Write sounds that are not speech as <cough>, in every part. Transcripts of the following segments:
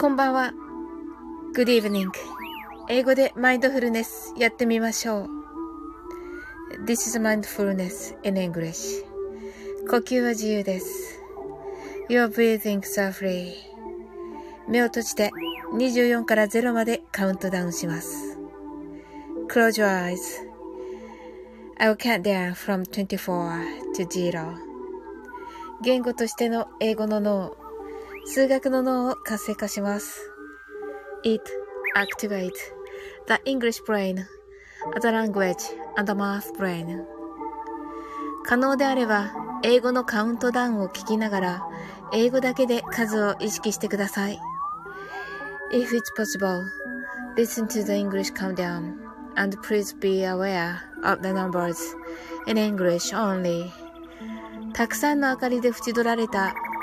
こんばんは。Good evening. 英語でマインドフルネスやってみましょう。This is mindfulness in English. 呼吸は自由です。Your breathings are free. 目を閉じて24から0までカウントダウンします。Close your eyes. I will count down from 24 to 0. 言語としての英語の脳、数学の脳を活性化します。It activates the English brain, the language and the math brain. 可能であれば、英語のカウントダウンを聞きながら、英語だけで数を意識してください。If it's possible, listen to the English countdown and please be aware of the numbers in English only. たくさんの明かりで縁取られた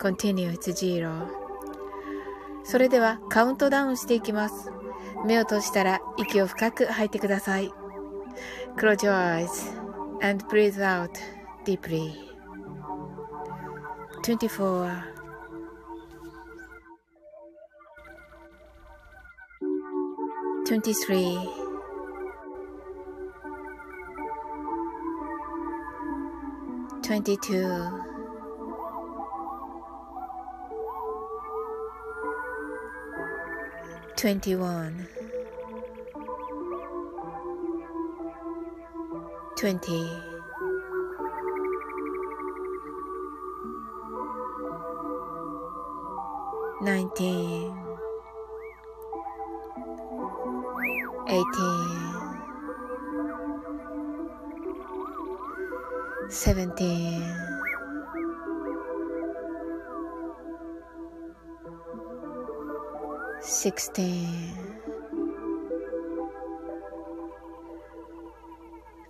continue to zero それではカウントダウンしていきます。目を閉じたら息を深く吐いてください。Close your eyes and breathe out deeply. 24 23 22 21 20 19 18 17 16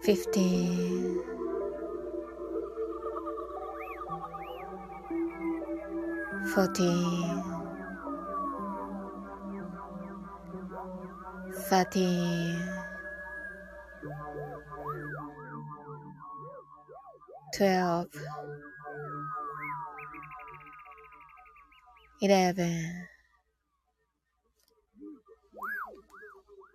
15 14 13 12 11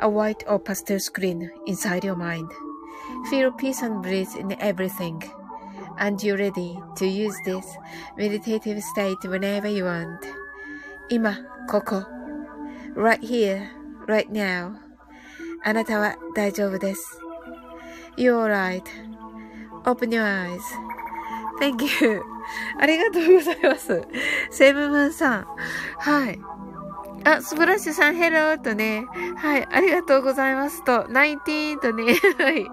a white or pastel screen inside your mind. Feel peace and bliss in everything. And you're ready to use this meditative state whenever you want. 今、ここ。right here, right now. あなたは大丈夫です。You're right.Open your eyes.Thank you. <laughs> ありがとうございます。セブブンさん。はい。 あ、スプラッシュさん、ヘローとね。はい、ありがとうございますと。ナインティーンとね。<laughs> はい。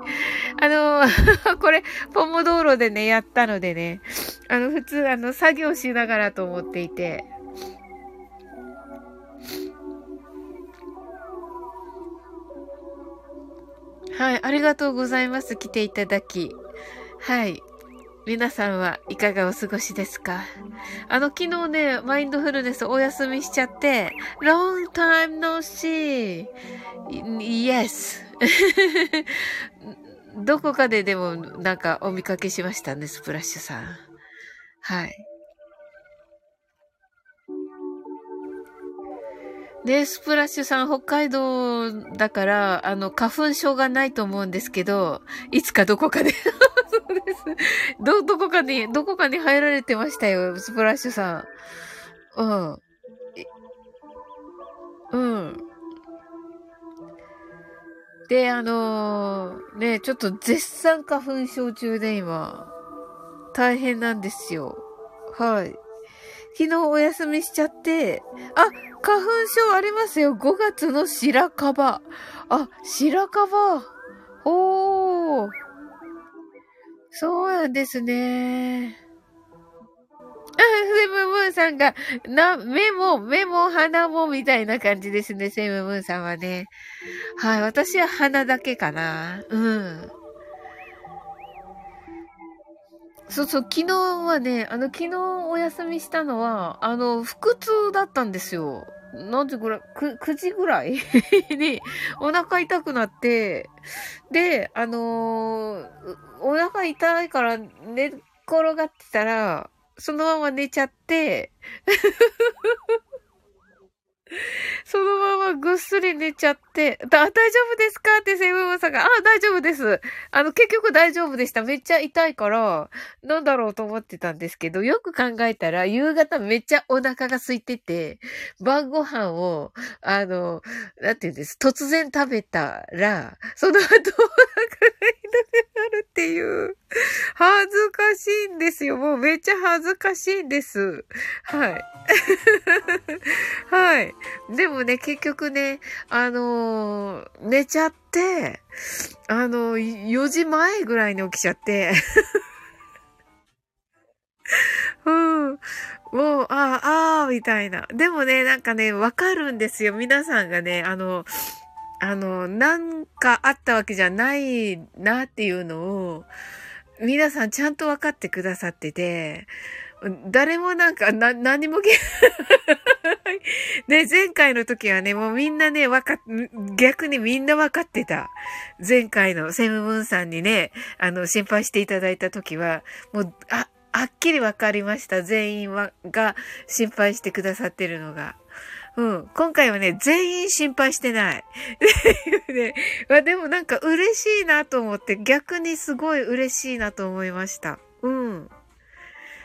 あの <laughs> これ、ポモ道路でね、やったのでね。あの、普通、あの、作業しながらと思っていて。はい、ありがとうございます。来ていただき。はい。皆さんはいかがお過ごしですか？あの、昨日ね、マインドフルネスお休みしちゃって、long time no see. Yes. <laughs> どこかででもなんかお見かけしましたね、スプラッシュさん。はい。で、スプラッシュさん、北海道だから、あの、花粉症がないと思うんですけど、いつかどこかでです。ど、どこかに、どこかに入られてましたよ、スプラッシュさん。うん。うん。で、あのー、ね、ちょっと絶賛花粉症中で今、大変なんですよ。はい。昨日お休みしちゃって、あ、花粉症ありますよ。5月の白樺。あ、白樺。おー。そうなんですね。あ、セムムーンさんが、な、目も、目も鼻もみたいな感じですね、セムムーンさんはね。はい、私は鼻だけかな。うん。そうそう、昨日はね、あの、昨日お休みしたのは、あの、腹痛だったんですよ。何時ぐらい、9, 9時ぐらい？にお腹痛くなって、で、あのー、お腹痛いから寝っ転がってたら、そのまま寝ちゃって <laughs> そのままぐっすり寝ちゃって、だ、大丈夫ですか？ってセブンさんが、あ、大丈夫です。あの、結局大丈夫でした。めっちゃ痛いから、なんだろうと思ってたんですけど、よく考えたら、夕方めっちゃお腹が空いてて、晩ご飯を、あの、なんて言うんです、突然食べたら、その後お腹が痛くなるっていう、恥ずかしいんですよ。もうめっちゃ恥ずかしいんです。はい。はい。でもね、結局ね、あのー、寝ちゃって、あのー、4時前ぐらいに起きちゃって <laughs> うん。もう、ああ、ああ、みたいな。でもね、なんかね、わかるんですよ。皆さんがね、あの、あの、なんかあったわけじゃないなっていうのを、皆さんちゃんとわかってくださってて、誰もなんか、な、何もね、前回の時はね、もうみんなね、わか、逆にみんなわかってた。前回のセムムーンさんにね、あの、心配していただいた時は、もう、あ、はっきりわかりました。全員は、が心配してくださってるのが。うん。今回はね、全員心配してない。<laughs> ね、まあ、でもなんか嬉しいなと思って、逆にすごい嬉しいなと思いました。うん。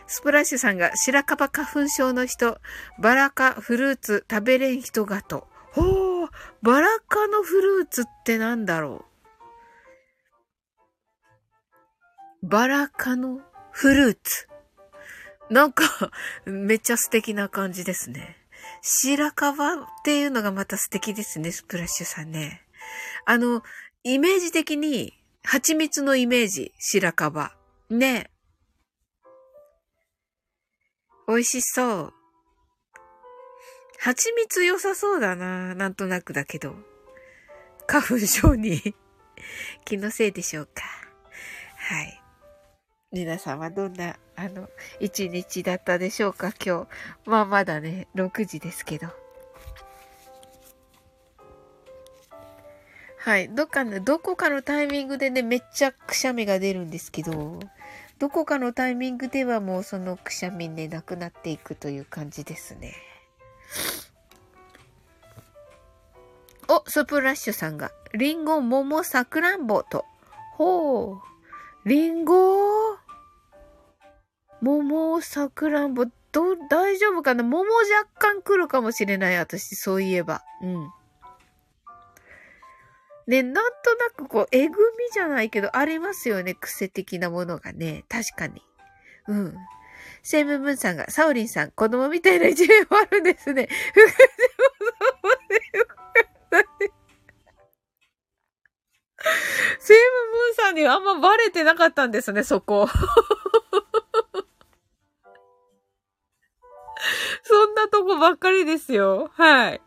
スプラッシュさんが白樺花粉症の人、バラ科フルーツ食べれん人がと。ほー、バラ科のフルーツってなんだろうバラ科のフルーツ。なんか、めっちゃ素敵な感じですね。白樺っていうのがまた素敵ですね、スプラッシュさんね。あの、イメージ的に、蜂蜜のイメージ、白樺。ね。美味しそう。蜂蜜良さそうだな。なんとなくだけど。花粉症に <laughs> 気のせいでしょうか。はい。皆さんはどんな、あの、一日だったでしょうか、今日。まあまだね、6時ですけど。はい。どっかの、どこかのタイミングでね、めっちゃくしゃみが出るんですけど、どこかのタイミングではもうそのくしゃみね、なくなっていくという感じですね。お、スプラッシュさんが、リンゴ、桃、さくらんぼと。ほう。リンゴ桃、さくらんぼ、ど、大丈夫かな？桃若干来るかもしれない。私、そういえば。うん。ね、なんとなくこう、えぐみじゃないけど、ありますよね、癖的なものがね。確かに。うん。セイムムーンさんが、サオリンさん、子供みたいな一面もあるんですね。セイムムーンさんにあんまバレてなかったんですね、そこ。<laughs> そんなとこばっかりですよ。はい。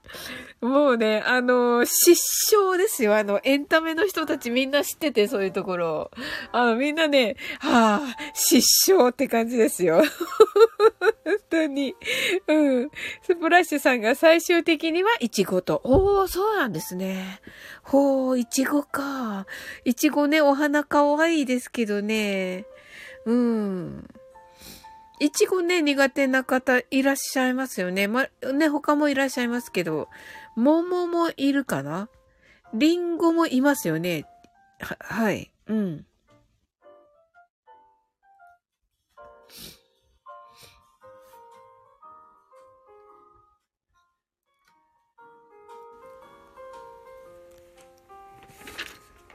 もうね、あの、失笑ですよ。あの、エンタメの人たちみんな知ってて、そういうところ。あの、みんなね、はあ、失笑って感じですよ。<laughs> 本当に。うん。スプラッシュさんが最終的にはイチゴと。おー、そうなんですね。ほー、イチゴか。イチゴね、お花かわいいですけどね。うん。いちごね、苦手な方いらっしゃいますよね。ま、ね、他もいらっしゃいますけど、桃もいるかな？りんごもいますよね。は、はい。うん。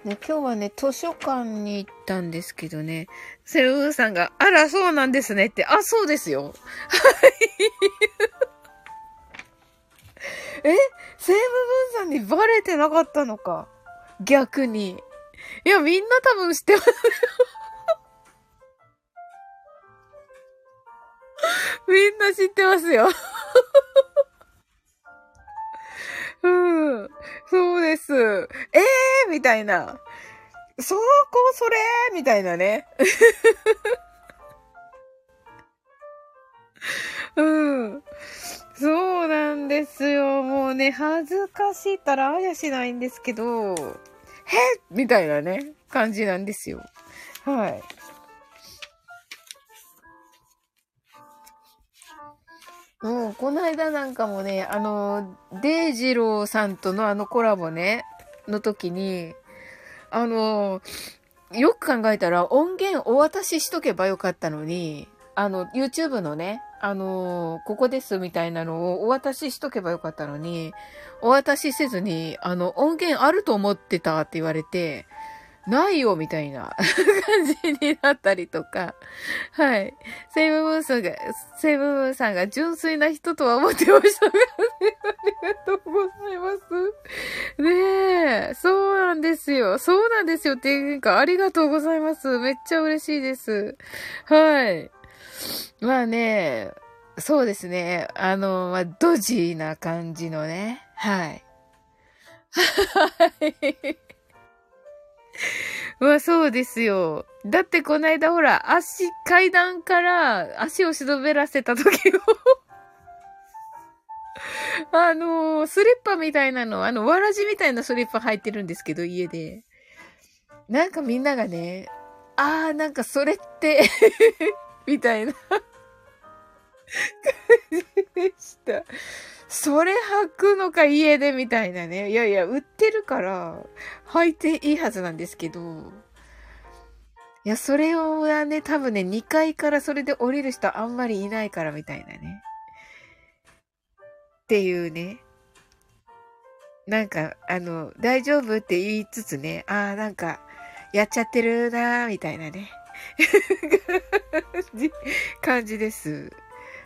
ね、今日はね、図書館に行ったんですけどね、セルーさんが、あら、そうなんですねって、あ、そうですよ。はい。え西武文さんにバレてなかったのか？逆に。いや、みんな多分知ってますよみんな知ってますようん。そうです。ええー、みたいな。そこ、それ？みたいなね。<laughs> うん。そうなんですよ。もうね、恥ずかしいったらあやしないんですけど、へっみたいなね、感じなんですよ。はい。もう、この間なんかもね、あの、デイジローさんとのあのコラボね、の時に、あの、よく考えたら音源お渡ししとけばよかったのに、あの、YouTube のね、あのここですみたいなのをお渡ししとけばよかったのに、お渡しせずに、あの、音源あると思ってたって言われて、ないよ、みたいな感じになったりとか。はい。セイムブーンさんが、セイムブーンさんが純粋な人とは思ってましたが、ありがとうございます。ねえ、そうなんですよ。そうなんですよっていうか、ありがとうございます。めっちゃ嬉しいです。はい。まあね、そうですね。あの、まあ、ドジーな感じのね。はい。<laughs> はい。<laughs> まあそうですよ。だってこの間ほら、足、階段から足をしどべらせた時を <laughs> あのー、スリッパみたいなの、あの、わらじみたいなスリッパ入ってるんですけど、家で。なんかみんながね、あー、なんかそれって <laughs> みたいな感じでした。それ履くのか家でみたいなね。いやいや、売ってるから、履いていいはずなんですけど。いや、それをね、多分ね、2階からそれで降りる人あんまりいないからみたいなね。っていうね。なんか、あの、大丈夫って言いつつね、ああ、なんか、やっちゃってるなーみたいなね。<laughs> 感じです。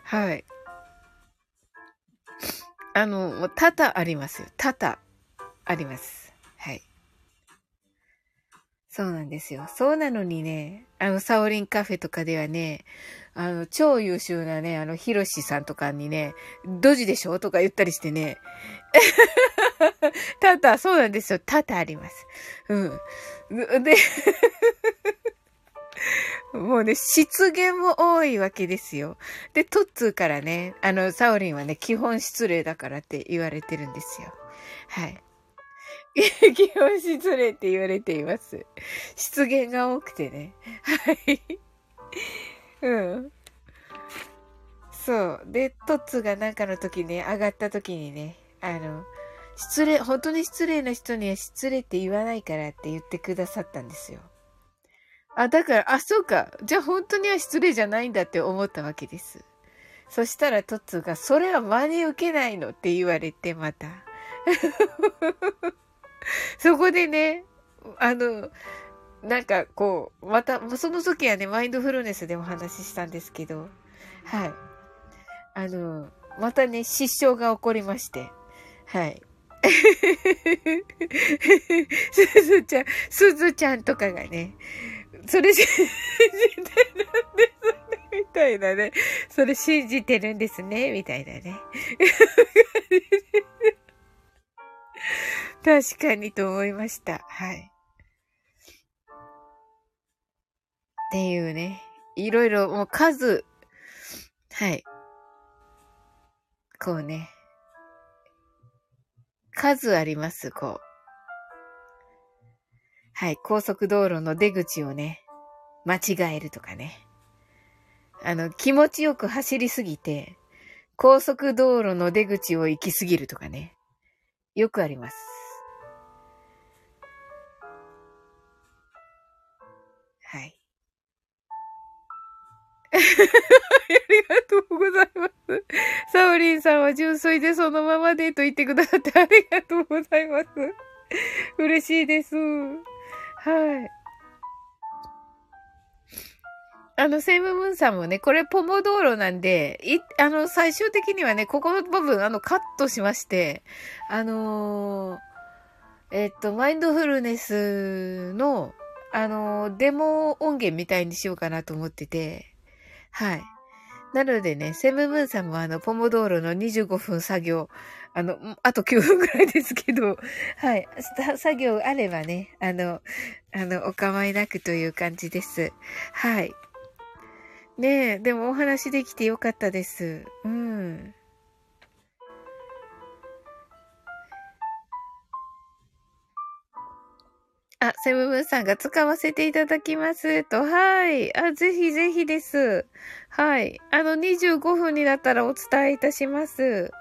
はい。あの、もう多々ありますよ。多々あります。はい。そうなんですよ。そうなのにね、あの、サオリンカフェとかではね、あの、超優秀なね、あの、ヒロシさんとかにね、ドジでしょとか言ったりしてね。<laughs> 多々、そうなんですよ。多々あります。うん。でもうね、失言も多いわけですよ。で、トッツーからね、あの、サオリンはね、基本失礼だからって言われてるんですよ。はい。<laughs> 基本失礼って言われています。失言が多くてね。はい。うん。そう。で、トッツーがなんかの時ね、上がった時にね、あの、失礼、本当に失礼な人には失礼って言わないからって言ってくださったんですよ。あ、だから、あ、そうか。じゃあ本当には失礼じゃないんだって思ったわけです。そしたらトッツーが、それは真に受けないのって言われて、また。<laughs> そこでね、あの、なんかこう、また、その時はね、マインドフルネスでお話ししたんですけど、はい。あの、またね、失笑が起こりまして、はい。<laughs> すずちゃん、すずちゃんとかがね、それ信じゃ、なんですね、みたいなね。それ信じてるんですね、みたいなね。<laughs> 確かにと思いました。はい。っていうね。いろいろ、もう数、はい。こうね。数あります、こう。はい、高速道路の出口をね、間違えるとかね。あの、気持ちよく走りすぎて、高速道路の出口を行きすぎるとかね。よくあります。はい。<laughs> ありがとうございます。サオリンさんは純粋でそのままでと言ってくださってありがとうございます。嬉しいです。はい。あの、セイムムーンさんもね、これポモ道路なんで、い、あの、最終的にはね、ここの部分、あの、カットしまして、あのー、えっと、マインドフルネスの、あのー、デモ音源みたいにしようかなと思ってて、はい。なのでね、セムムーンさんもあの、ポモ道路の25分作業、あの、あと9分くらいですけど、<laughs> はい。作業あればね、あの、あの、お構いなくという感じです。はい。ねえ、でもお話できてよかったです。うん。あ、セブブンさんが使わせていただきますと。はい。あ、ぜひぜひです。はい。あの、25分になったらお伝えいたします。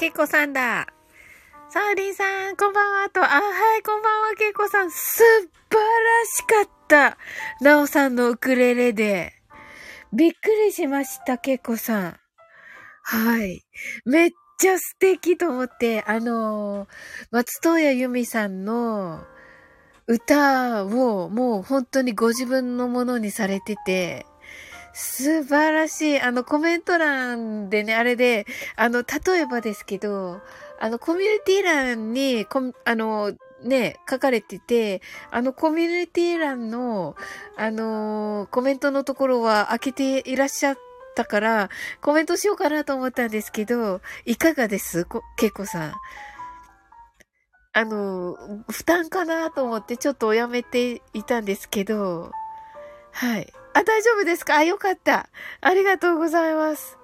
けいこさんだ。サーリンさん、こんばんはと。あ、はい、こんばんは、けいこさん。素晴らしかった。なおさんのウクレレで。びっくりしました、けいこさん。はい。めっちゃ素敵と思って、あのー、松任谷由実さんの歌をもう本当にご自分のものにされてて、素晴らしい。あの、コメント欄でね、あれで、あの、例えばですけど、あの、コミュニティ欄に、あの、ね、書かれてて、あのコミュニティ欄の、あのー、コメントのところは開けていらっしゃったから、コメントしようかなと思ったんですけど、いかがです？けいこさん。あのー、負担かなと思ってちょっとおやめていたんですけど、はい。あ、大丈夫ですか？あ、よかった。ありがとうございます。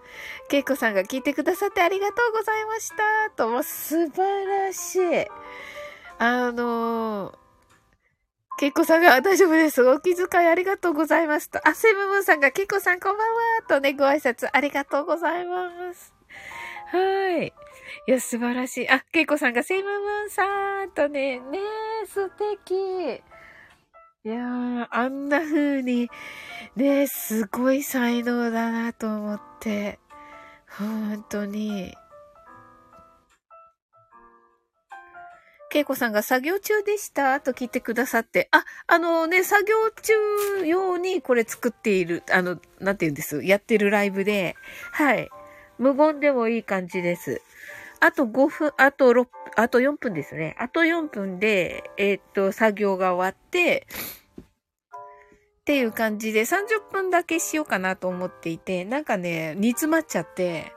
けいこさんが聞いてくださってありがとうございました。と、もう素晴らしい。あのー、けいこさんが大丈夫です。お気遣いありがとうございますと。あ、セムムーンさんがけいこさんこんばんはとね、ご挨拶ありがとうございます。はい。いや、素晴らしい。あ、けいこさんがセムムーンさんとね、ねえ、素敵。いやー、あんな風に、ね、すごい才能だなと思って、本当に。けいこさんが作業中でした？と聞いてくださって、あ、あのね、作業中用にこれ作っている、あの、なんて言うんです、やってるライブで、はい。無言でもいい感じです。あと5分、あと6、あと4分ですね。あと4分で、えー、っと、作業が終わって、っていう感じで30分だけしようかなと思っていて、なんかね、煮詰まっちゃって、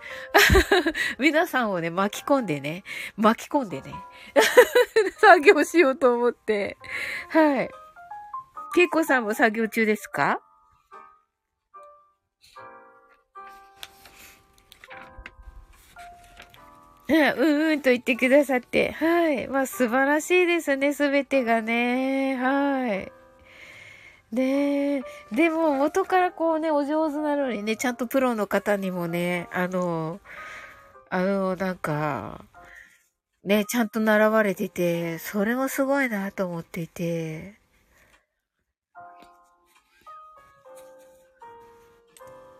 <laughs> 皆さんをね、巻き込んでね、巻き込んでね、<laughs> 作業しようと思って、はい。けいこさんも作業中ですか？<laughs> うん、うんと言ってくださって。はい。まあ素晴らしいですね、すべてがね。はい。ねえ。でも、元からこうね、お上手なのにね、ちゃんとプロの方にもね、あの、あの、なんか、ね、ちゃんと習われてて、それもすごいなと思っていて、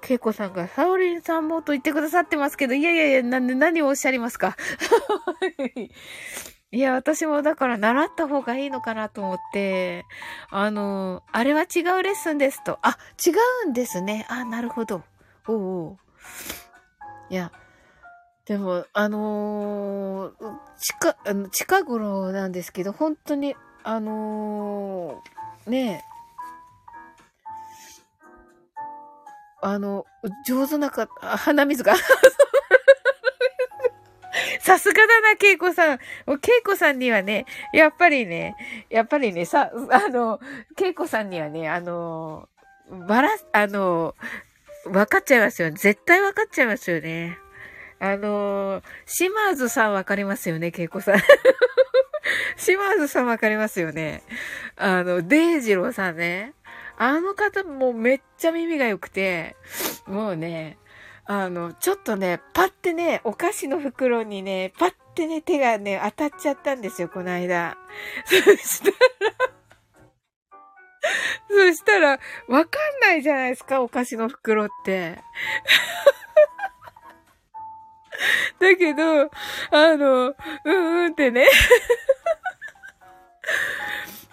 けいこさんが、サオリンさんもと言ってくださってますけど、いやいやいや、な、何をおっしゃりますか？<laughs> いや、私もだから習った方がいいのかなと思って、あの、あれは違うレッスンですと。あ、違うんですね。あ、なるほど。おうおう。いや、でも、あのー、近、あの、近頃なんですけど、本当に、あのー、ねあの、上手なか、鼻水が <laughs> さすがだな、ケイコさん。もう、ケイコさんにはね、やっぱりね、やっぱりね、さ、あの、ケイコさんにはね、あの、ばら、あの、わかっちゃいますよ。絶対わかっちゃいますよね。あの、島津さんわかりますよね、ケイコさん。<laughs> 島津さんわかりますよね。あの、デイジローさんね。あの方もめっちゃ耳が良くて、もうね、あの、ちょっとね、パってね、お菓子の袋にね、パってね、手がね、当たっちゃったんですよ、この間。そしたらそしたら、わかんないじゃないですか、お菓子の袋って。だけど、あの、うんうんってね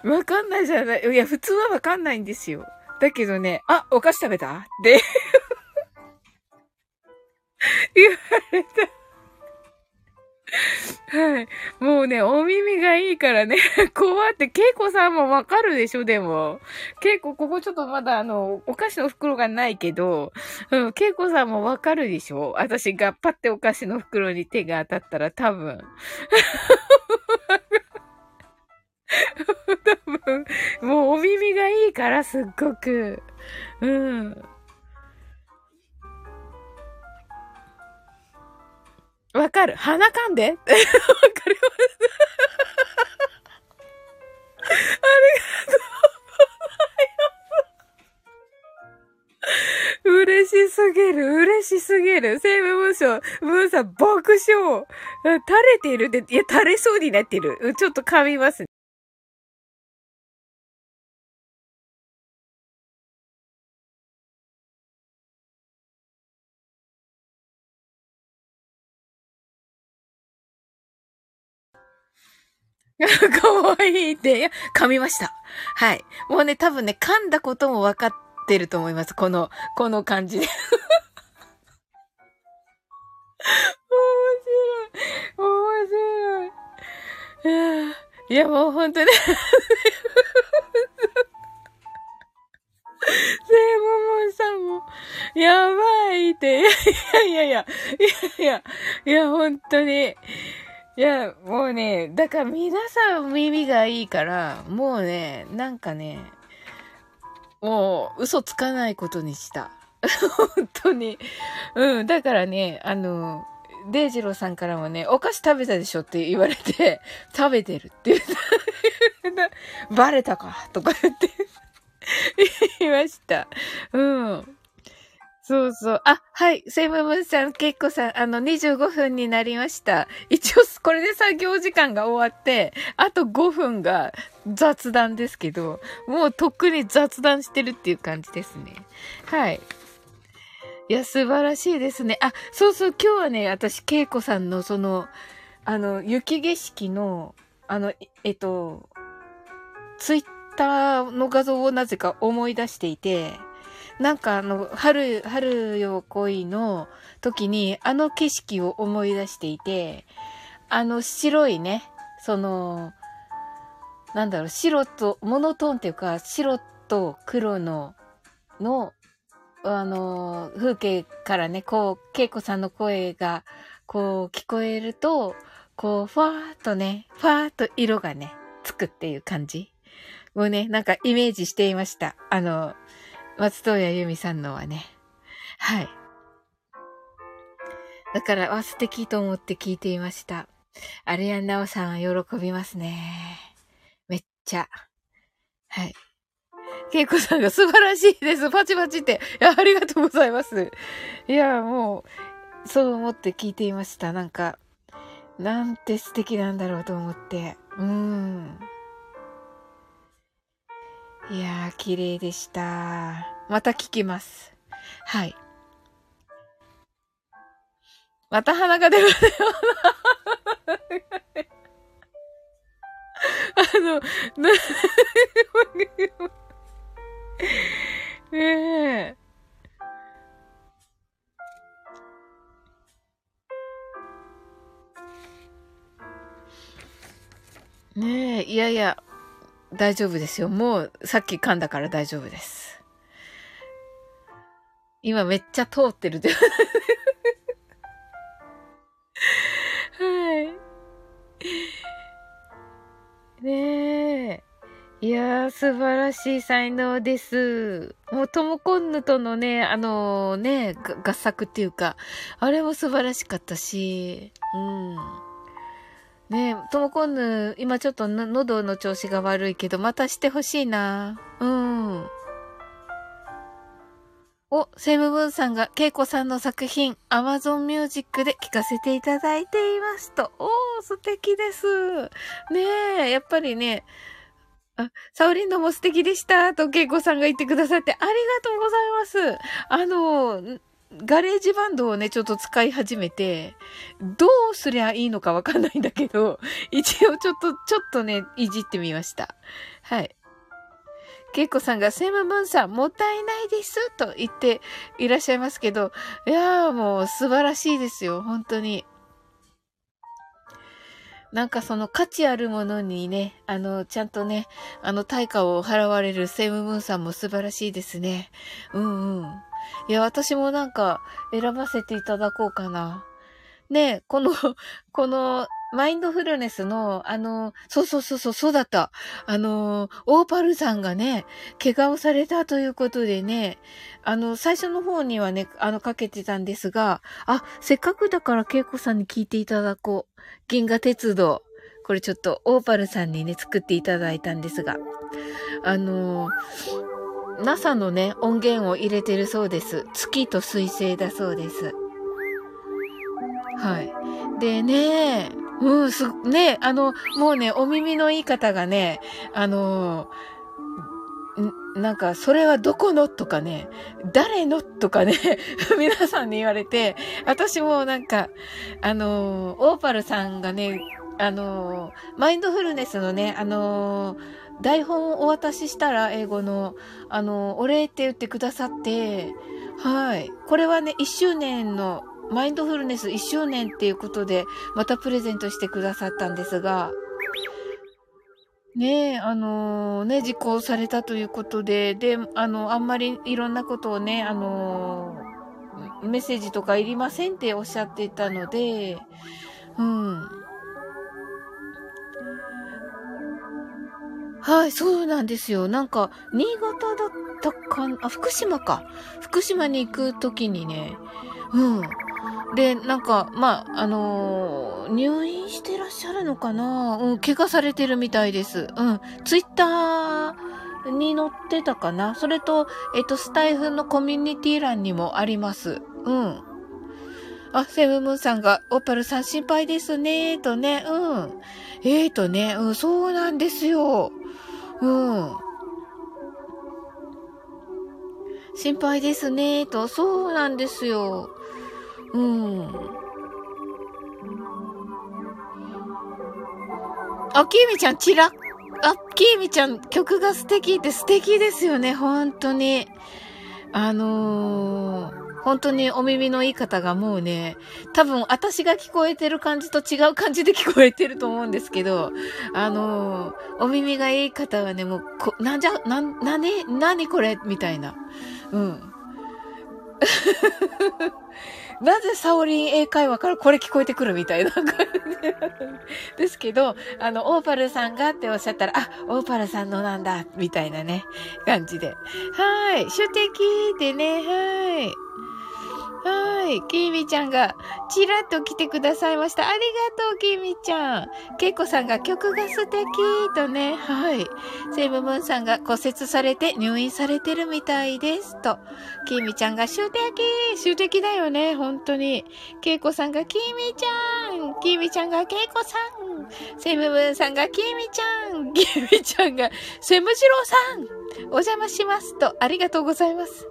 わかんないじゃない。いや、普通はわかんないんですよ。だけどね、あ、お菓子食べた？って言われた。はい。もうね、お耳がいいからね、怖って、ケイコさんもわかるでしょ、でも。ケイコ、ここちょっとまだあの、お菓子の袋がないけど、うん、ケイコさんもわかるでしょ？私がパってお菓子の袋に手が当たったら多分。多分、もうお耳がいいから、すっごく。うん。わかる。鼻かんで？<laughs> わかります。ありがとう嬉しすぎる、嬉しすぎる。セーブ文章、文さん爆笑。垂れているで、いや、垂れそうになってる。ちょっと噛みますね。かわいいって。噛みました。はい。もうね、多分ね、噛んだことも分かってると思います。この、この感じで。面白い。面白い。いや、もう本当にセイモモンさんも、やばいって、いやいやいや、いやいや、いや、本当に。いや、もうね、だから皆さん耳がいいから、もうね、なんかね、もう嘘つかないことにした。<laughs> 本当に。うん、だからね、あの、デイジローさんからもね、お菓子食べたでしょって言われて、食べてるって言った。<laughs> バレたかとか言って <laughs> 言いました。うん。そうそう。あ、はい。セムムーンさん、ケイコさん、あの、25分になりました。一応、これで作業時間が終わって、あと5分が雑談ですけど、もうとっくに雑談してるっていう感じですね。はい。いや、素晴らしいですね。あ、そうそう、今日はね、私、ケイコさんのその、あの、雪景色の、あの、えっと、ツイッターの画像をなぜか思い出していて、なんかあの、春、春よ恋の時にあの景色を思い出していて、あの白いね、その、なんだろう、白と、モノトーンっていうか、白と黒の、の、あの、風景からね、こう、恵子さんの声が、こう、聞こえると、こう、ふわーっとね、ふわーっと色がね、つくっていう感じをね、なんかイメージしていました。あの、松任谷由実さんのはね。はい。だから、あ、素敵と思って聞いていました。アリアンナオさんは喜びますね。めっちゃ。はい。ケイコさんが素晴らしいです。パチパチって。いや、ありがとうございます。いや、もう、そう思って聞いていました。なんか、なんて素敵なんだろうと思って。うーん。いやー、綺麗でした。また聞きます。はい。また鼻が出る。あの、な、<laughs> ねえ。ねえ、いやいや、大丈夫ですよ。もう、さっき噛んだから大丈夫です。今めっちゃ通ってるで。はい。ねえ。いやー、素晴らしい才能です。もう、トモコンヌとのね、あのー、ね、合作っていうか、あれも素晴らしかったし、うん。ねえ、ともこんぬ、今ちょっと喉の調子が悪いけど、またしてほしいな。うん。お、セイムムーンさんが、ケイコさんの作品、 Amazon Music で聴かせていただいていますと。おー、素敵です。ねえ、やっぱりね、あ、サオリンのも素敵でしたと、ケイコさんが言ってくださって、ありがとうございます。あの、 GarageBand をね、ちょっと使い始めて、どうすりゃいいのかわかんないんだけど、<laughs> 一応ちょっと、ちょっとね、いじってみました。はい。ケイコさんが、セムムーンさん、もったいないです、と言っていらっしゃいますけど、いやーもう素晴らしいですよ、本当に。なんかその価値あるものにね、あの、ちゃんとね、あの対価を払われるセムムーンさんも素晴らしいですね。うんうん。いや、私もなんか選ばせていただこうかな。ねこの、<laughs> この、マインドフルネスの、あの、そうそうそうそう、そうだった。あの、オーパルさんがね、怪我をされたということでね、あの、最初の方にはね、あの、かけてたんですが、あ、せっかくだから恵子さんに聞いていただこう。銀河鉄道。これちょっと、オーパルさんにね、作っていただいたんですが、あの、NASA のね、音源を入れてるそうです。月と水星だそうです。はい。でね、うん、す、ね、あの、もうね、お耳のいい方がね、あのなんか、それはどこの？とかね、誰の？とかね、<laughs> 皆さんに言われて、私もなんか、あのオーパルさんがね、あのマインドフルネスのね、あの台本をお渡ししたら、英語の、あの、お礼って言ってくださって、はい。これはね、1周年の、マインドフルネス1周年っていうことで、またプレゼントしてくださったんですが、ねえ、あのー、ね、実行されたということで、で、あの、あんまりいろんなことをね、あのー、メッセージとかいりませんっておっしゃっていたので、うん。はい、そうなんですよ。なんか、新潟だったかあ、福島か。福島に行くときにね、うん。で、なんか、まあ、あのー、入院してらっしゃるのかな？うん、怪我されてるみたいです。うん。ツイッターに載ってたかな？それと、えっと、スタイフのコミュニティ欄にもあります。うん。あ、セブムーンさんが、オパルさん心配ですね、とね、うん。えーとね、うん、そうなんですよ。うん。心配ですね、と、そうなんですよ。うん。あ、きーみちゃん、ちら、あ、きーみちゃん、曲が素敵って素敵ですよね、本当に。あのー、本当にお耳のいい方がもうね、多分私が聞こえてる感じと違う感じで聞こえてると思うんですけど、あのー、お耳がいい方はね、もう、こ、なんじゃ、な、なに、なにこれみたいな。うん。<laughs> なぜサオリン英会話からこれ聞こえてくるみたいな感じ <laughs> ですけど、あの、オーパルさんがっておっしゃったら、あ、オーパルさんのなんだ、みたいなね、感じで。はい。主敵でね、はい。はい。きみちゃんが、ちらっと来てくださいました。ありがとう、きみちゃん。けいこさんが曲が素敵とね。はい。セイムムーンさんが骨折されて入院されてるみたいです。と。きみちゃんが、終的終的だよね。本当に。けいこさんが、きみちゃん。きみちゃんが、けいこさん。セイムムーンさんが、きみちゃん。きみちゃんが、セムジローさん。お邪魔します。と。ありがとうございます。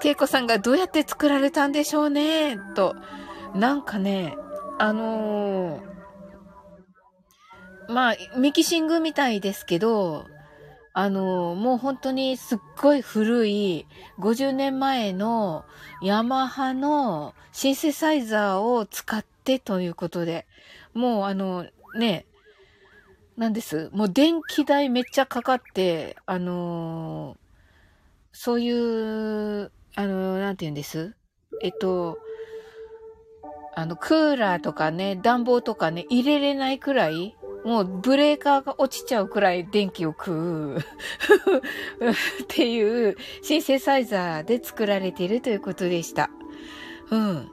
ケイコさんがどうやって作られたんでしょうね、と。なんかね、あのー、まあ、ミキシングみたいですけど、あのー、もう本当にすっごい古い50年前のヤマハのシンセサイザーを使ってということで、もうあの、ね、なんです。もう電気代めっちゃかかって、あのー、そういうあの、なんて言うんです？えっと、あの、クーラーとかね、暖房とかね、入れれないくらい、もうブレーカーが落ちちゃうくらい電気を食う <laughs> っていうシンセサイザーで作られているということでした。うん。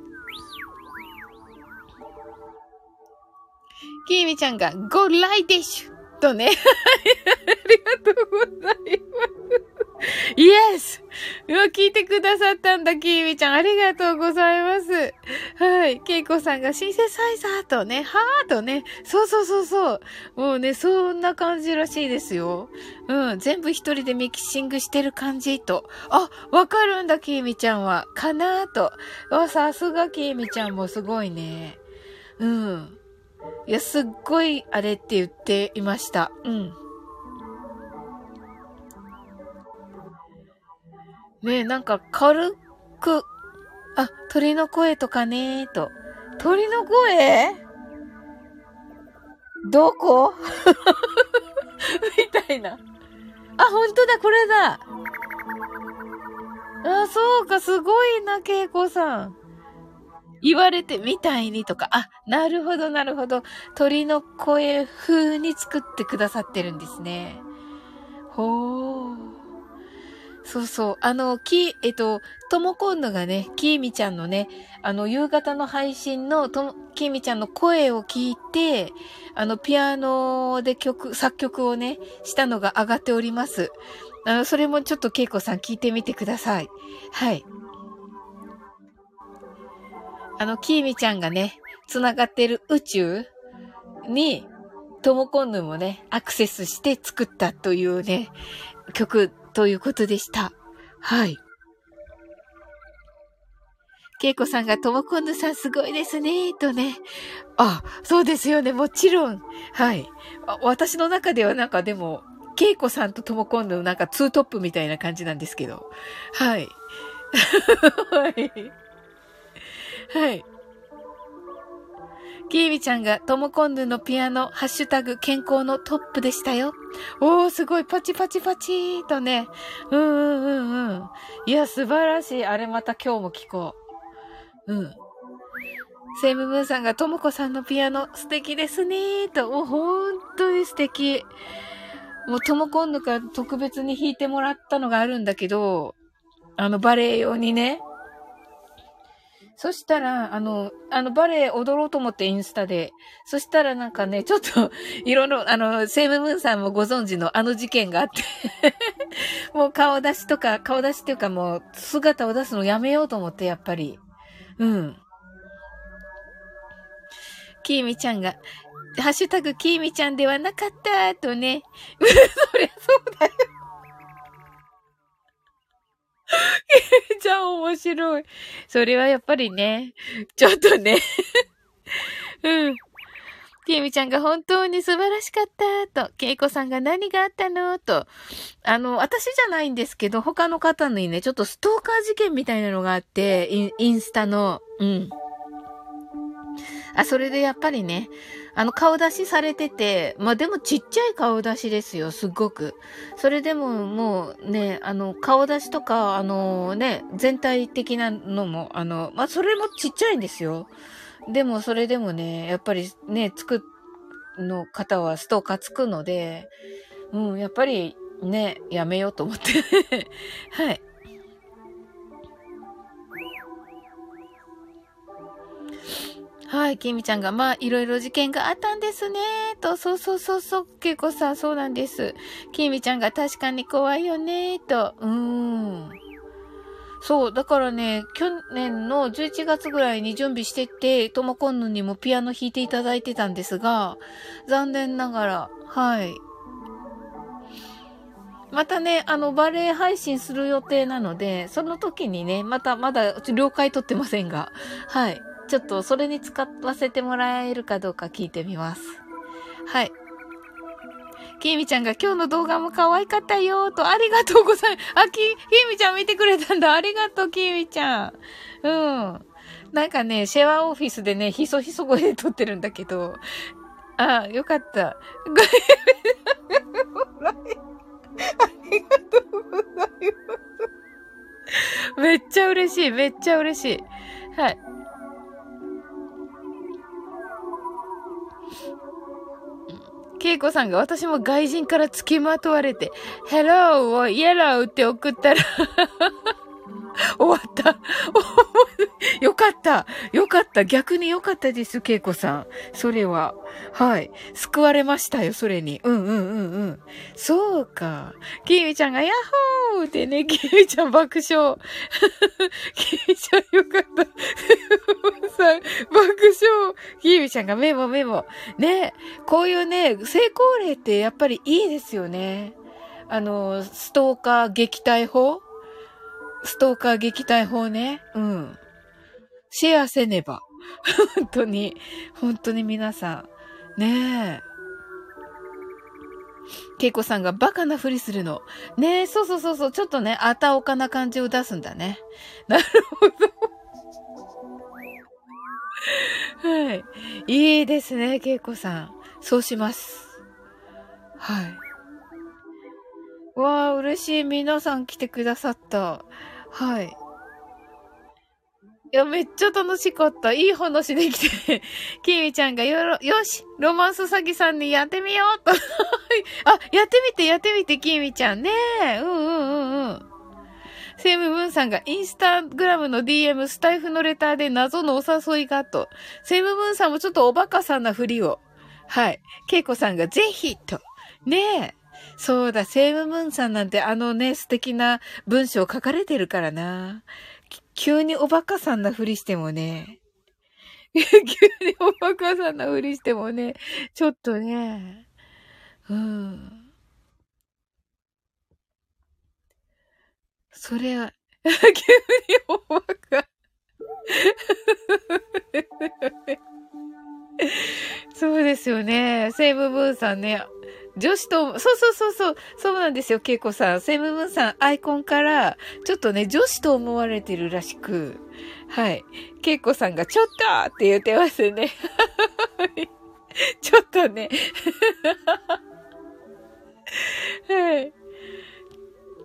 きみちゃんが、ゴライディッシュとね。<laughs> ありがとうございます。イエス聞いてくださったんだ、キーミちゃん。ありがとうございます。はい。ケイコさんがシンセサイザーとね、ハートね。そうそうそうそう。もうね、そんな感じらしいですよ。うん。全部一人でミキシングしてる感じと。あ、わかるんだ、キーミちゃんは。かなーと。あ、さすがキーミちゃんもすごいね。うん。いや、すっごいあれって言っていました。うん。ねえ、なんか軽く、あ、鳥の声とかねと。鳥の声？どこ？<laughs> みたいな。あ、ほんとだ、これだ。あ、そうか、すごいな、けいこさん。言われてみたいにとか、あ、なるほど、なるほど。鳥の声風に作ってくださってるんですね。ほー。そうそう。あの、き、えっと、ともこんぬがね、きーみちゃんのね、あの、夕方の配信のとも、きーみちゃんの声を聞いて、あの、ピアノで曲、作曲をね、したのが上がっております。あの、それもちょっとけいこさん聞いてみてください。はい。あの、きーみちゃんがね、繋がってる宇宙に、ともこんぬもね、アクセスして作ったというね、曲ということでした。はい。ケイコさんがともこんぬさんすごいですね、とね。あ、そうですよね、もちろん。はい。私の中ではなんかでも、ケイコさんとともこんぬなんかツートップみたいな感じなんですけど。はい。<laughs> はい。はい。キーミちゃんがトモコンヌのピアノ、ハッシュタグ健康のトップでしたよ。おー、すごい、パチパチパチーとね。うんうんうんうん。いや、素晴らしい。あれまた今日も聞こう。うん。セイムムーンさんがともこさんのピアノ素敵ですねーと。もう本当に素敵。もうともこんぬから特別に弾いてもらったのがあるんだけど、あのバレエ用にね。そしたら、あの、あの、バレエ踊ろうと思ってインスタで。そしたらなんかね、ちょっと、<laughs> いろいろ、あの、セイムムーンさんもご存知のあの事件があって <laughs> もう顔出しとか、顔出しっていうかもう、姿を出すのやめようと思って、やっぱり。うん。キーミちゃんが、ハッシュタグキーミちゃんではなかったとね。<laughs> そりゃそうだよ。<laughs> ちゃん面白い。それはやっぱりね、ちょっとね <laughs> うん。きみちゃんが本当に素晴らしかったと、けいこさんが何があったのと、あの、私じゃないんですけど、他の方にね、ちょっとストーカー事件みたいなのがあって、インスタの、うん。あ、それでやっぱりね、あの、顔出しされてて、まあ、でもちっちゃい顔出しですよ、すっごく。それでももうね、あの、顔出しとか、あのね、全体的なのも、あの、まあ、それもちっちゃいんですよ。でも、それでもね、やっぱりね、つく、の方はストーカーつくので、うん、やっぱりね、やめようと思って <laughs> はい。はい、きみちゃんが、まあ、いろいろ事件があったんですね、と、そうそうそうそう、けいこさん、そうなんです。きみちゃんが確かに怖いよね、と、うーん。そう、だからね、去年の11月ぐらいに準備してて、ともこんぬにもピアノ弾いていただいてたんですが、残念ながら、はい。またね、あの、バレエ配信する予定なので、その時にね、また、まだ、了解取ってませんが、はい。ちょっとそれに使わせてもらえるかどうか聞いてみます。はい。きーみちゃんが今日の動画も可愛かったよと、ありがとうございます。あ、き、きーみちゃん見てくれたんだ。ありがとう、きーみちゃん。うん。なんかね、シェアオフィスでね、ひそひそ声で撮ってるんだけど。あ、よかった。ごめんありがとうございます。めっちゃ嬉しい、めっちゃ嬉しい。はい。ケイコさんが私も外人から付きまとわれて、Hello を Yellow って送ったら <laughs> 終わった。<laughs> よかった。よかった。逆によかったです、ケイコさん。それは。はい。救われましたよ、それに。うんうんうんうん。そうか。キミちゃんがヤッホーってね、キミちゃん爆笑。<laughs> キミちゃんよかった。<laughs> さん、爆笑。キミちゃんがメモメモ。ね、こういうね、成功例ってやっぱりいいですよね。あの、ストーカー撃退法？ストーカー撃退法ね。うん。シェアせねば。<laughs> 本当に、本当に皆さん。ねえ。ケイコさんがバカなふりするの。ねえ、そうそうそうそう。ちょっとね、あたおかな感じを出すんだね。<laughs> なるほど。<laughs> はい。いいですね、ケイコさん。そうします。はい。わあ、嬉しい。皆さん来てくださった。はい。いや、めっちゃ楽しかった。いい話できて。<laughs> キーミちゃんがよろ、よしロマンス詐欺さんにやってみようと。<laughs> あ、やってみて、やってみて、キーミちゃん。ね。うんうんうんうん。セムブンさんがインスタグラムの DM スタイフのレターで謎のお誘いがと。セムブンさんもちょっとおバカさんなふりを。はい。ケイコさんがぜひと。ねえ。そうだ、セイムムーンさんなんてあのね、素敵な文章書かれてるからな。急におバカさんなふりしてもね。<laughs> 急におバカさんなふりしてもね、ちょっとね。うん。それは、<laughs> 急におバカ。<laughs> そうですよね。セイムブーンさんね。女子と、そうそうそうそう、そうなんですよ、ケイコさん。セムムーンさん、アイコンから、ちょっとね、女子と思われてるらしく、はい。ケイコさんが、ちょっとって言ってますね。<laughs> ちょっとね。<laughs> はい。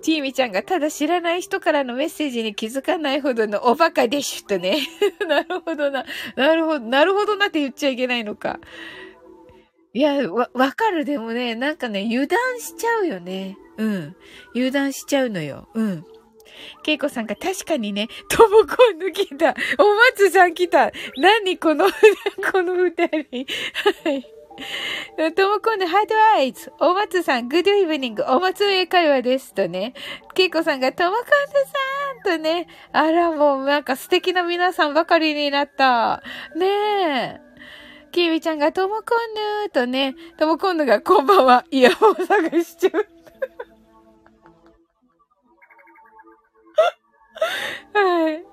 チーミちゃんがただ知らない人からのメッセージに気づかないほどのおバカでしゅとね。<laughs> なるほどな。なるほど、なるほどなって言っちゃいけないのか。いや、わ、わかる。でもね、なんかね、油断しちゃうよね。うん。油断しちゃうのよ。うん。ケイコさんが確かにね、トモコン抜きた。お松さん来た。何この、<laughs> この二人。はい。ともこんのハードアイズ。お松さん、グッドイブニング。お松英会話です。とね。ケイコさんが、ともこんさんとね。あら、もうなんか素敵な皆さんばかりになった。ねえ。キーミちゃんがともこんぬとね。ともこんぬがこんばんは。イヤホン探しちゃう。<laughs> はい。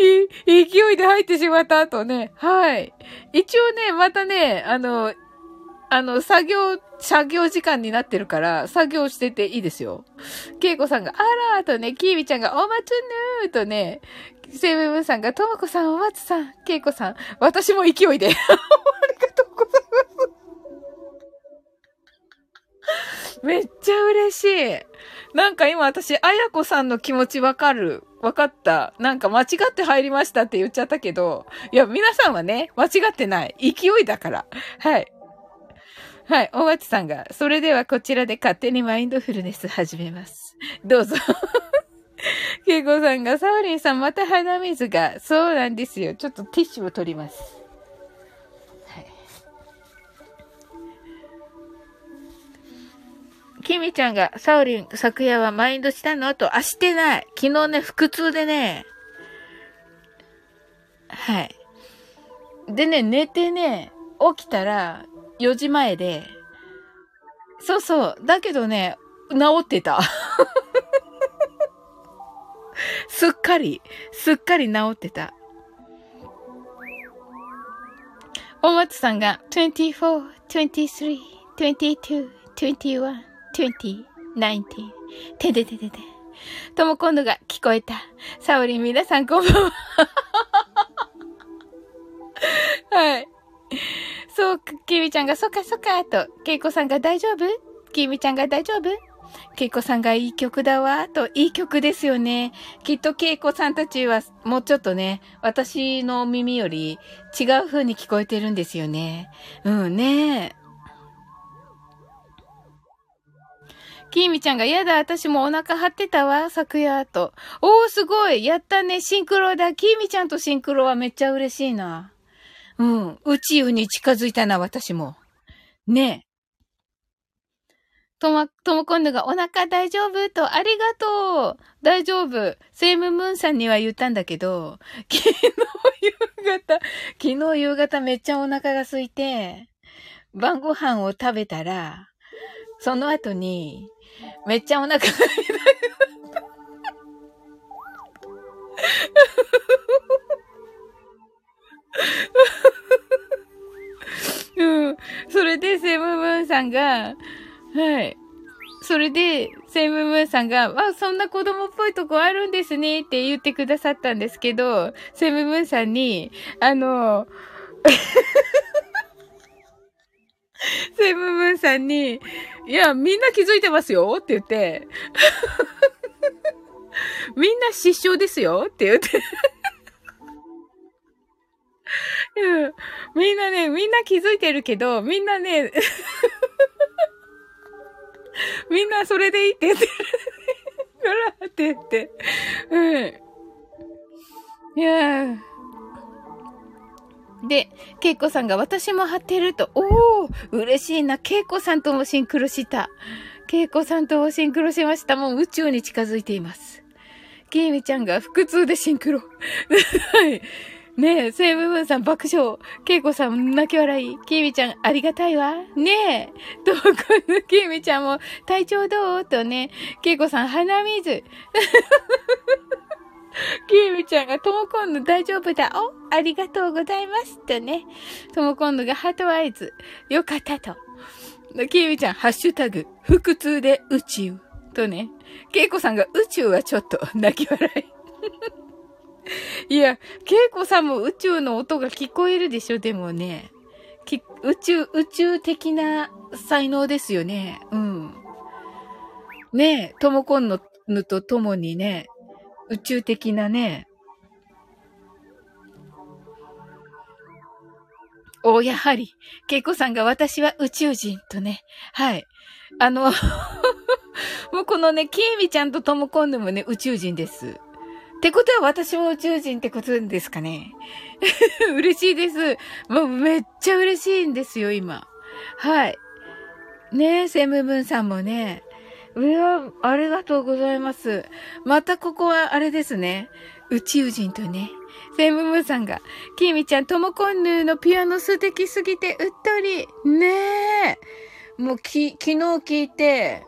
い、勢いで入ってしまった後ね。はい。一応ね、またね、あの、あの、作業、作業時間になってるから、作業してていいですよ。ケイコさんが、あらーとね、キービちゃんが、お待つぬーとね、セブブンさんが、ともこさん、お待つさん、ケイコさん、私も勢いで。<laughs> ありがとうございます。めっちゃ嬉しい。なんか今私、あやこさんの気持ちわかる。わかった。なんか間違って入りましたって言っちゃったけど、いや、皆さんはね、間違ってない。勢いだから。はい。はい。お松さんが、それではこちらで勝手にマインドフルネス始めます。どうぞ。ケイコさんが、サオリンさんまた鼻水が、そうなんですよ。ちょっとティッシュを取ります。はいキミちゃんが、サオリン、昨夜はマインドしたの？と、あ、してない。昨日ね、腹痛でね、はい。でね、寝てね、起きたら、4時前で、そうそう。だけどね、治ってた。<laughs> <laughs> すっかり、すっかり治ってた。お松さんが、24、23、22、21、20、19、てでてでて。とも今度が聞こえた。サオリン皆さんこんばんは。<laughs> はい。そう、キミちゃんがそっかそっかと、ケイコさんが大丈夫？キミちゃんが大丈夫？ケイコさんがいい曲だわ、と、いい曲ですよね。きっとケイコさんたちは、もうちょっとね、私の耳より違う風に聞こえてるんですよね。うんねきーみちゃんが、やだ、私もお腹張ってたわ、昨夜と。おー、すごいやったね、シンクロだ。きーみちゃんとシンクロはめっちゃ嬉しいな。うん。宇宙に近づいたな、私も。ねえ。とま、ともこんぬがお腹大丈夫？と、ありがとう大丈夫。セイムムーンさんには言ったんだけど、<laughs> 昨日夕方、昨日夕方めっちゃお腹が空いて、晩ご飯を食べたら、その後に、めっちゃお腹が痛くなったうん。それで、セムムーンさんが、はい。それで、セイムムーンさんが、あ、そんな子供っぽいとこあるんですねって言ってくださったんですけど、セイムムーンさんに、あの、<laughs> セイムムーンさんに、いや、みんな気づいてますよって言って、<laughs> みんな失笑ですよって言ってうん。みんなね、みんな気づいてるけど、みんなね <laughs> <laughs> みんなそれでいいって <laughs> 言ってる。ほらって言って。うん。いやー。で、ケイコさんが私も貼ってると、おー嬉しいな。ケイコさんともシンクロした。ケイコさんともシンクロしました。もう宇宙に近づいています。ケイミちゃんが腹痛でシンクロ。<laughs> はい。ねえ、セイムムーンさん爆笑。ケイコさん泣き笑い。ケイミちゃんありがたいわ。ねえ。と、このケイミちゃんも体調どう？とね。ケイコさん鼻水。<laughs> キーミちゃんがともコンヌ大丈夫だ。お、ありがとうございます。とね。ともコンヌがハートアイズ。よかったと。きみちゃん、ハッシュタグ、腹痛で宇宙。とね、けいこさんが宇宙はちょっと泣き笑い。いや、けいこさんも宇宙の音が聞こえるでしょ、でもね。宇宙、宇宙的な才能ですよね。うん。ねえ、ともこんのぬとともにね、宇宙的なね、お、やはり、けいこさんが私は宇宙人とね、はい。あの <laughs> もうこのね、きえみちゃんとともこんでもね、宇宙人です。ってことは私も宇宙人ってことですかね。<laughs> 嬉しいです。もうめっちゃ嬉しいんですよ、今。はい。ねえ、セムブンさんもね。いや、ありがとうございます。またここはあれですね。宇宙人とね。セムムーさんが、キーミちゃん、トモコンヌーのピアノ素敵すぎてうっとり。ねえ。もうき、昨日聞いて、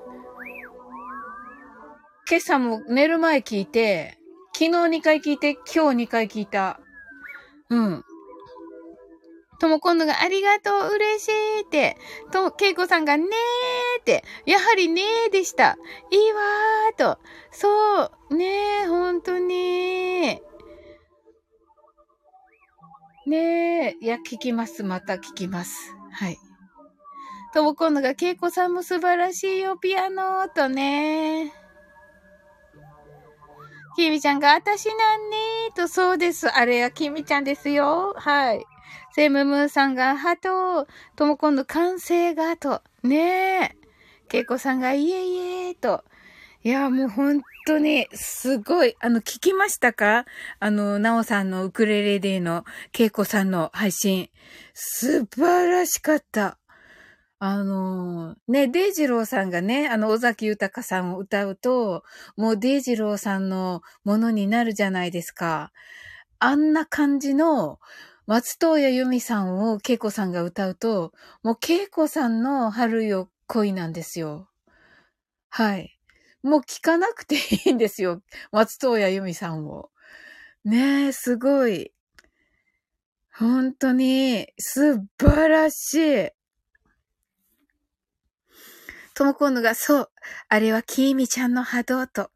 今朝も寝る前聞いて、昨日2回聞いて、今日2回聞いた。うん。ともこんのがありがとう、嬉しいって、と、けいこさんがねーって、やはりねーでした。いいわーと。そう、ねー、ほんとにねえ、いや、聞きます。また聞きます。はい。ともこんのが、けいこさんも素晴らしいよ、ピアノとね。きみちゃんが、あたしなんねーと、そうです。あれはきみちゃんですよ。はい。セムムーさんが、ハトとも今度完成が、と。ねえ。けいこさんが、いえいえ、と。いや、もう本当に、すごい。あの、聞きましたか？あの、なおさんのウクレレデーのけいこさんの配信。素晴らしかった。あのね、デイジローさんがね、あの、尾崎豊さんを歌うと、もうデイジローさんのものになるじゃないですか。あんな感じの、松任谷由実さんを恵子さんが歌うと、もう恵子さんの春よ恋なんですよ。はい。もう聞かなくていいんですよ。松任谷由実さんを。ねえ、すごい。本当に、素晴らしい。ともこんのが、そう、あれはきーみちゃんの波動と。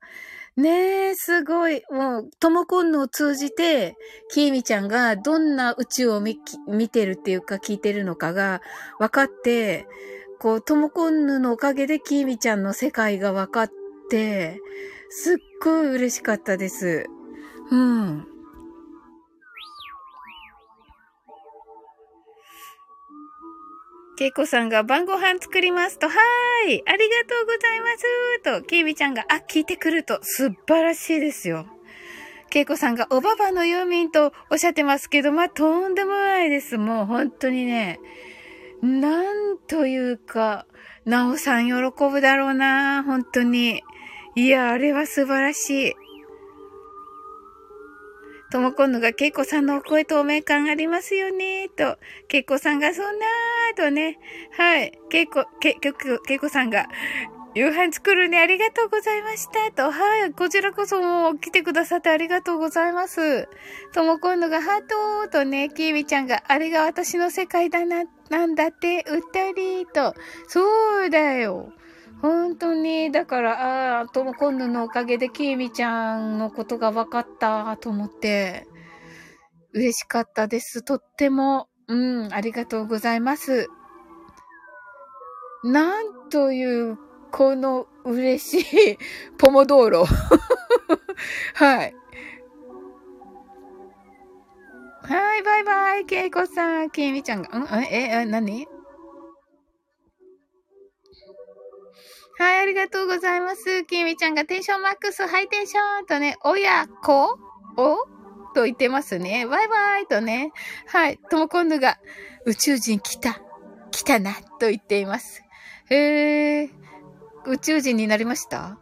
ねえ、すごい。もう、ともこんのを通じて、きーみちゃんがどんな宇宙を見、見てるっていうか聞いてるのかが分かって、こう、ともこんぬのおかげできーみちゃんの世界が分かって、すっごい嬉しかったです。うん。けいこさんが晩ご飯作りますと、はーい、ありがとうございますと、きみちゃんが、あ、聞いてくると、素晴らしいですよ。けいこさんが、おばばのユーミンとおっしゃってますけど、まあ、とんでもないです。もう、本当にね、なんというか、なおさん喜ぶだろうな、本当に。いや、あれは素晴らしい。ともこんのが、けいこさんのお声透明感ありますよね、と。けいこさんが、そんなーとね。はい。けいこ、け、け、けいこさんが、夕飯作るね、ありがとうございました。と、はい。こちらこそもう来てくださってありがとうございます。ともこんのが、ハートとね、きーみちゃんが、あれが私の世界だな、なんだって、うったりと。そうだよ。本当に、だから、ああ、とも今度のおかげできーみちゃんのことが分かったと思って、嬉しかったです。とっても、うん、ありがとうございます。なんという、この嬉しい、<laughs> ポモドーロ。<laughs> はい。はい、バイバイ、ケイコさん、ケイミちゃんが、んえ、え、何？はい、ありがとうございます。きみちゃんがテンションマックス、ハイテンションとね、親子？をと言ってますね。バイバイとね。はい、ともこんぬが、宇宙人来た、来たな、と言っています。へえ、宇宙人になりました？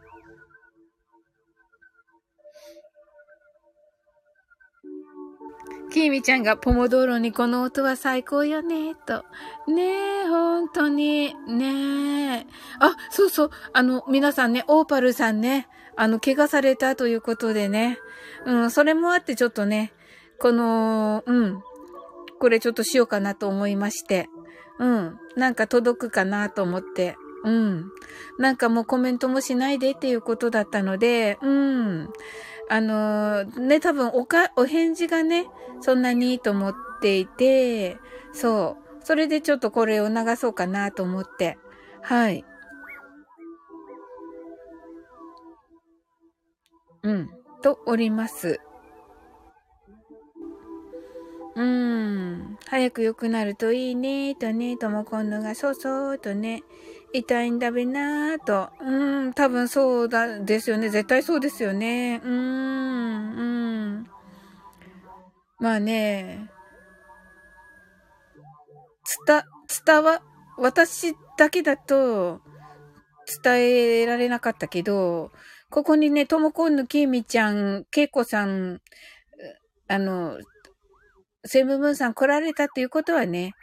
きみちゃんがポモドーロにこの音は最高よね、と。ねえ、本当に。ねえ。あ、そうそう。あの、皆さんね、オーパルさんね、あの、怪我されたということでね。うん、それもあってちょっとね、この、うん、これちょっとしようかなと思いまして。うん。なんか届くかなと思って。うん。なんかもうコメントもしないでっていうことだったので、うん。あのー、ね、多分おか、お返事がね、そんなにいいと思っていて、そう。それでちょっとこれを流そうかなと思って。はい。うん。とおります。うーん。早く良くなるといいね、とね、とも今度がそうそうとね、痛いんだべなーと。うん、多分そうだ、ですよね。絶対そうですよね。うーん、うん。まあね、伝、伝わ、私だけだと伝えられなかったけど、ここにね、ともこんのきみちゃん、けいこさん、あの、セブブンさん来られたっていうことはね、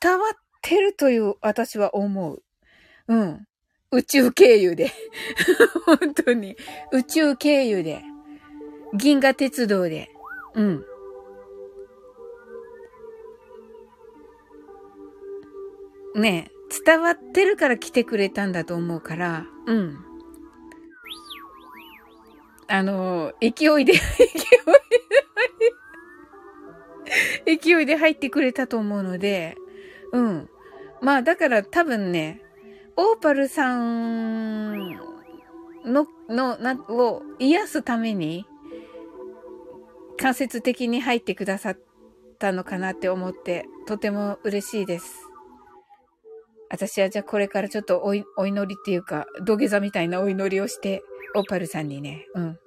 伝わってるという私は思う。うん。宇宙経由で。<laughs> 本当に。宇宙経由で。銀河鉄道で。うん。ね、伝わってるから来てくれたんだと思うから、うん。あの、勢いで、勢いで、勢いで入ってくれたと思うので、うん。まあ、だから多分ね、オーパルさんの、の、な、を癒すために、間接的に入ってくださったのかなって思って、とても嬉しいです。私はじゃあこれからちょっとおお祈りっていうか、土下座みたいなお祈りをして、オーパルさんにね、うん。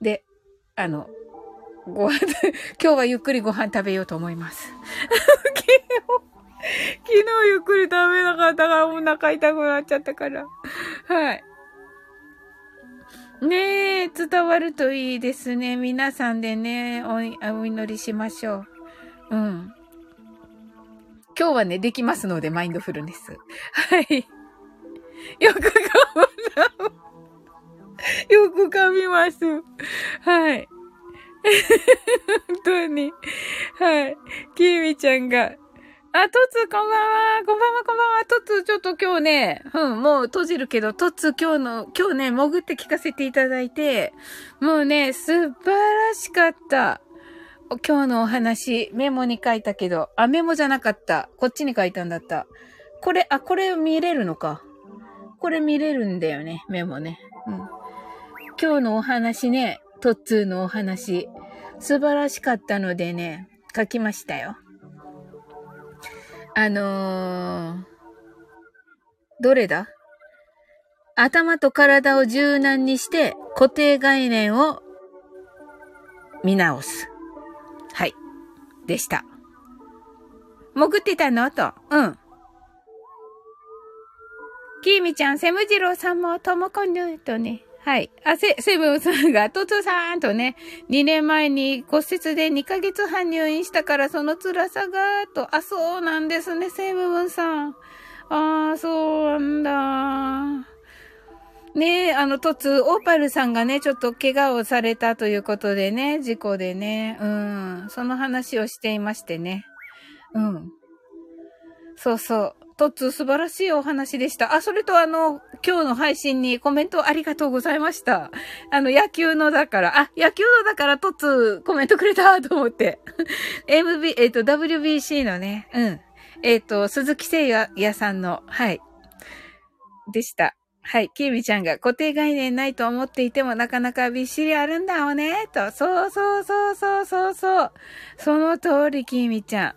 で、あの、ご飯、<laughs> 今日はゆっくりご飯食べようと思います。<laughs> <laughs> 昨日、ゆっくり食べなかったからお腹痛くなっちゃったから。はい。ねえ、伝わるといいですね。皆さんでね、おお祈りしましょう。うん。今日はね、できますので、マインドフルネス。はい。<laughs> よく噛む。<laughs> よく噛みます。はい。本当に。はい。きみちゃんが、あ、トツ、こんばんは。こんばんは、こんばんは。トツ、ちょっと今日ね、うん、もう閉じるけど、トツ、今日の、今日ね、潜って聞かせていただいて、もうね、素晴らしかった。今日のお話、メモに書いたけど、あ、メモじゃなかった。こっちに書いたんだった。これ、あ、これ見れるのか。これ見れるんだよね、メモね。うん。今日のお話ね、トツのお話、素晴らしかったのでね、書きましたよ。あのー、どれだ？頭と体を柔軟にして固定概念を見直す。はい。でした。潜ってたの？と。うん。きーみちゃん、セムジローさんもともこぬとね。はい。あ、セ、セブンさんが、トツさんとね、2年前に骨折で2ヶ月半入院したからその辛さが、と、あ、そうなんですね、セブンさん。ああ、そうなんだ。ねえ、あの、トツ、オーパルさんがね、ちょっと怪我をされたということでね、事故でね、うん、その話をしていましてね。うん。そうそう。トツ素晴らしいお話でした。あ、それとあの、今日の配信にコメントありがとうございました。あの、野球のだから、あ、野球のだからトッツーコメントくれたと思って。<laughs> MB、えっ、ー、と、WBC のね、うん。えっ、ー、と、鈴木誠也さんの、はい。でした。はい。キーミちゃんが固定概念ないと思っていてもなかなかびっしりあるんだよね、と。そうそうそうそうそうそう。その通り、キーミちゃ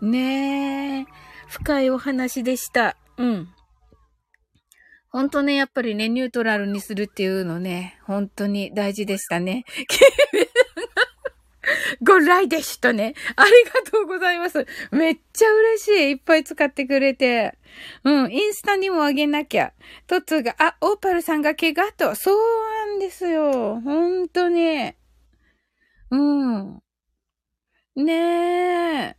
ん。ねえ。深いお話でした。うん。ほんとね、やっぱりね、ニュートラルにするっていうのね、本当に大事でしたね。<laughs> ご来でしたね。ありがとうございます。めっちゃ嬉しい。いっぱい使ってくれて。うん、インスタにもあげなきゃ。トッツーが、あ、オーパルさんが怪我と。そうなんですよ。ほんとに。うん。ねえ。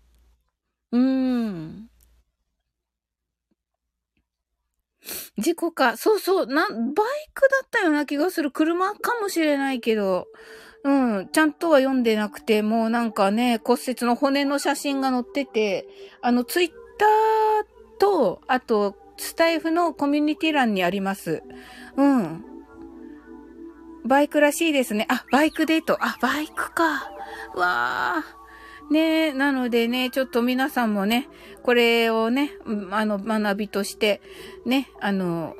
うん。事故か。そうそう。な、バイクだったような気がする。車かもしれないけど。うん。ちゃんとは読んでなくて、もうなんかね、骨折の骨の写真が載ってて、あの、ツイッターと、あと、スタイフのコミュニティ欄にあります。うん。バイクらしいですね。あ、バイクデート。あ、バイクか。わー。ねなのでね、ちょっと皆さんもね、これをね、あの、学びとして、ね、あの、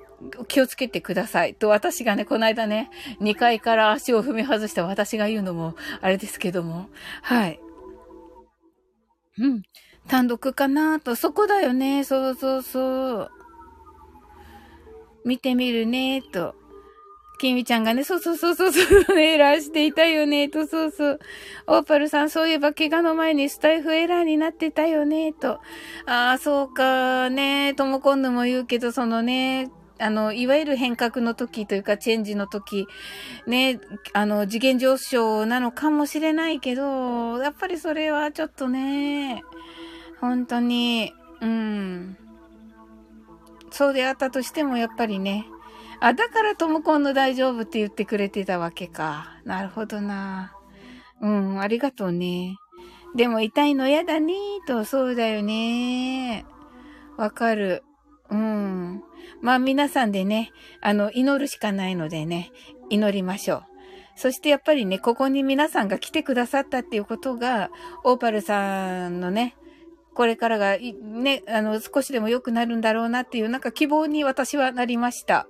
気をつけてください。と、私がね、この間ね、2階から足を踏み外した私が言うのも、あれですけども、はい。うん。単独かなと、そこだよね。そうそうそう。見てみるね、と。きみちゃんがね、そうそうそうそうそう、エラーしていたよね、と、そうそう。オーパルさん、そういえば怪我の前にスタイフエラーになってたよね、と。ああ、そうか、ね、ともこんぬも言うけど、そのね、あの、いわゆる変革の時というか、チェンジの時、ね、あの、次元上昇なのかもしれないけど、やっぱりそれはちょっとね、本当に、うん。そうであったとしても、やっぱりね、あ、だからともこんの大丈夫って言ってくれてたわけか。なるほどな。うん、ありがとうね。でも痛いの嫌だねと、そうだよね。わかる。うん。まあ皆さんでね、あの、祈るしかないのでね、祈りましょう。そしてやっぱりね、ここに皆さんが来てくださったっていうことが、オーパルさんのね、これからが、ね、あの、少しでも良くなるんだろうなっていう、なんか希望に私はなりました。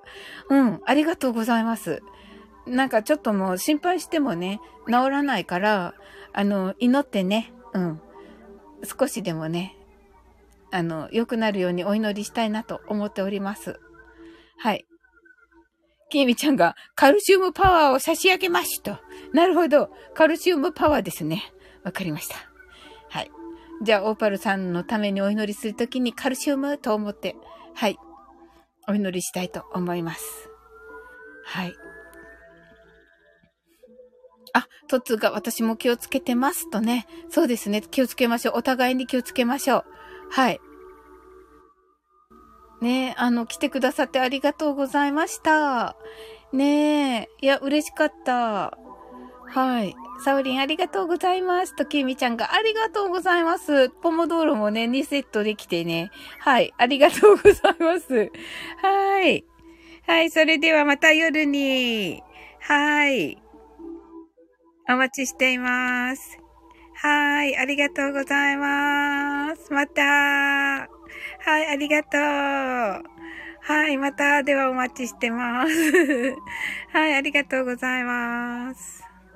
うん、ありがとうございます。なんかちょっともう心配してもね、治らないから、あの、祈ってね、うん、少しでもね、あの、良くなるようにお祈りしたいなと思っております。はい。きみちゃんがカルシウムパワーを差し上げますと。なるほど。カルシウムパワーですね。わかりました。じゃあ、オーパルさんのためにお祈りするときにカルシウムと思って、はい。お祈りしたいと思います。はい。あ、トッツーが私も気をつけてますとね。そうですね。気をつけましょう。お互いに気をつけましょう。はい。ねあの、来てくださってありがとうございました。ねえ、いや、嬉しかった。はい。サウリンありがとうございます。ときみちゃんがありがとうございます。ポモドーロもね、2セットできてね。はい。ありがとうございます。はい。はい。それではまた夜に。はい。お待ちしています。はい。ありがとうございます。また。はい。ありがとう。はい。また、ではお待ちしてます。<laughs> はい。ありがとうございます。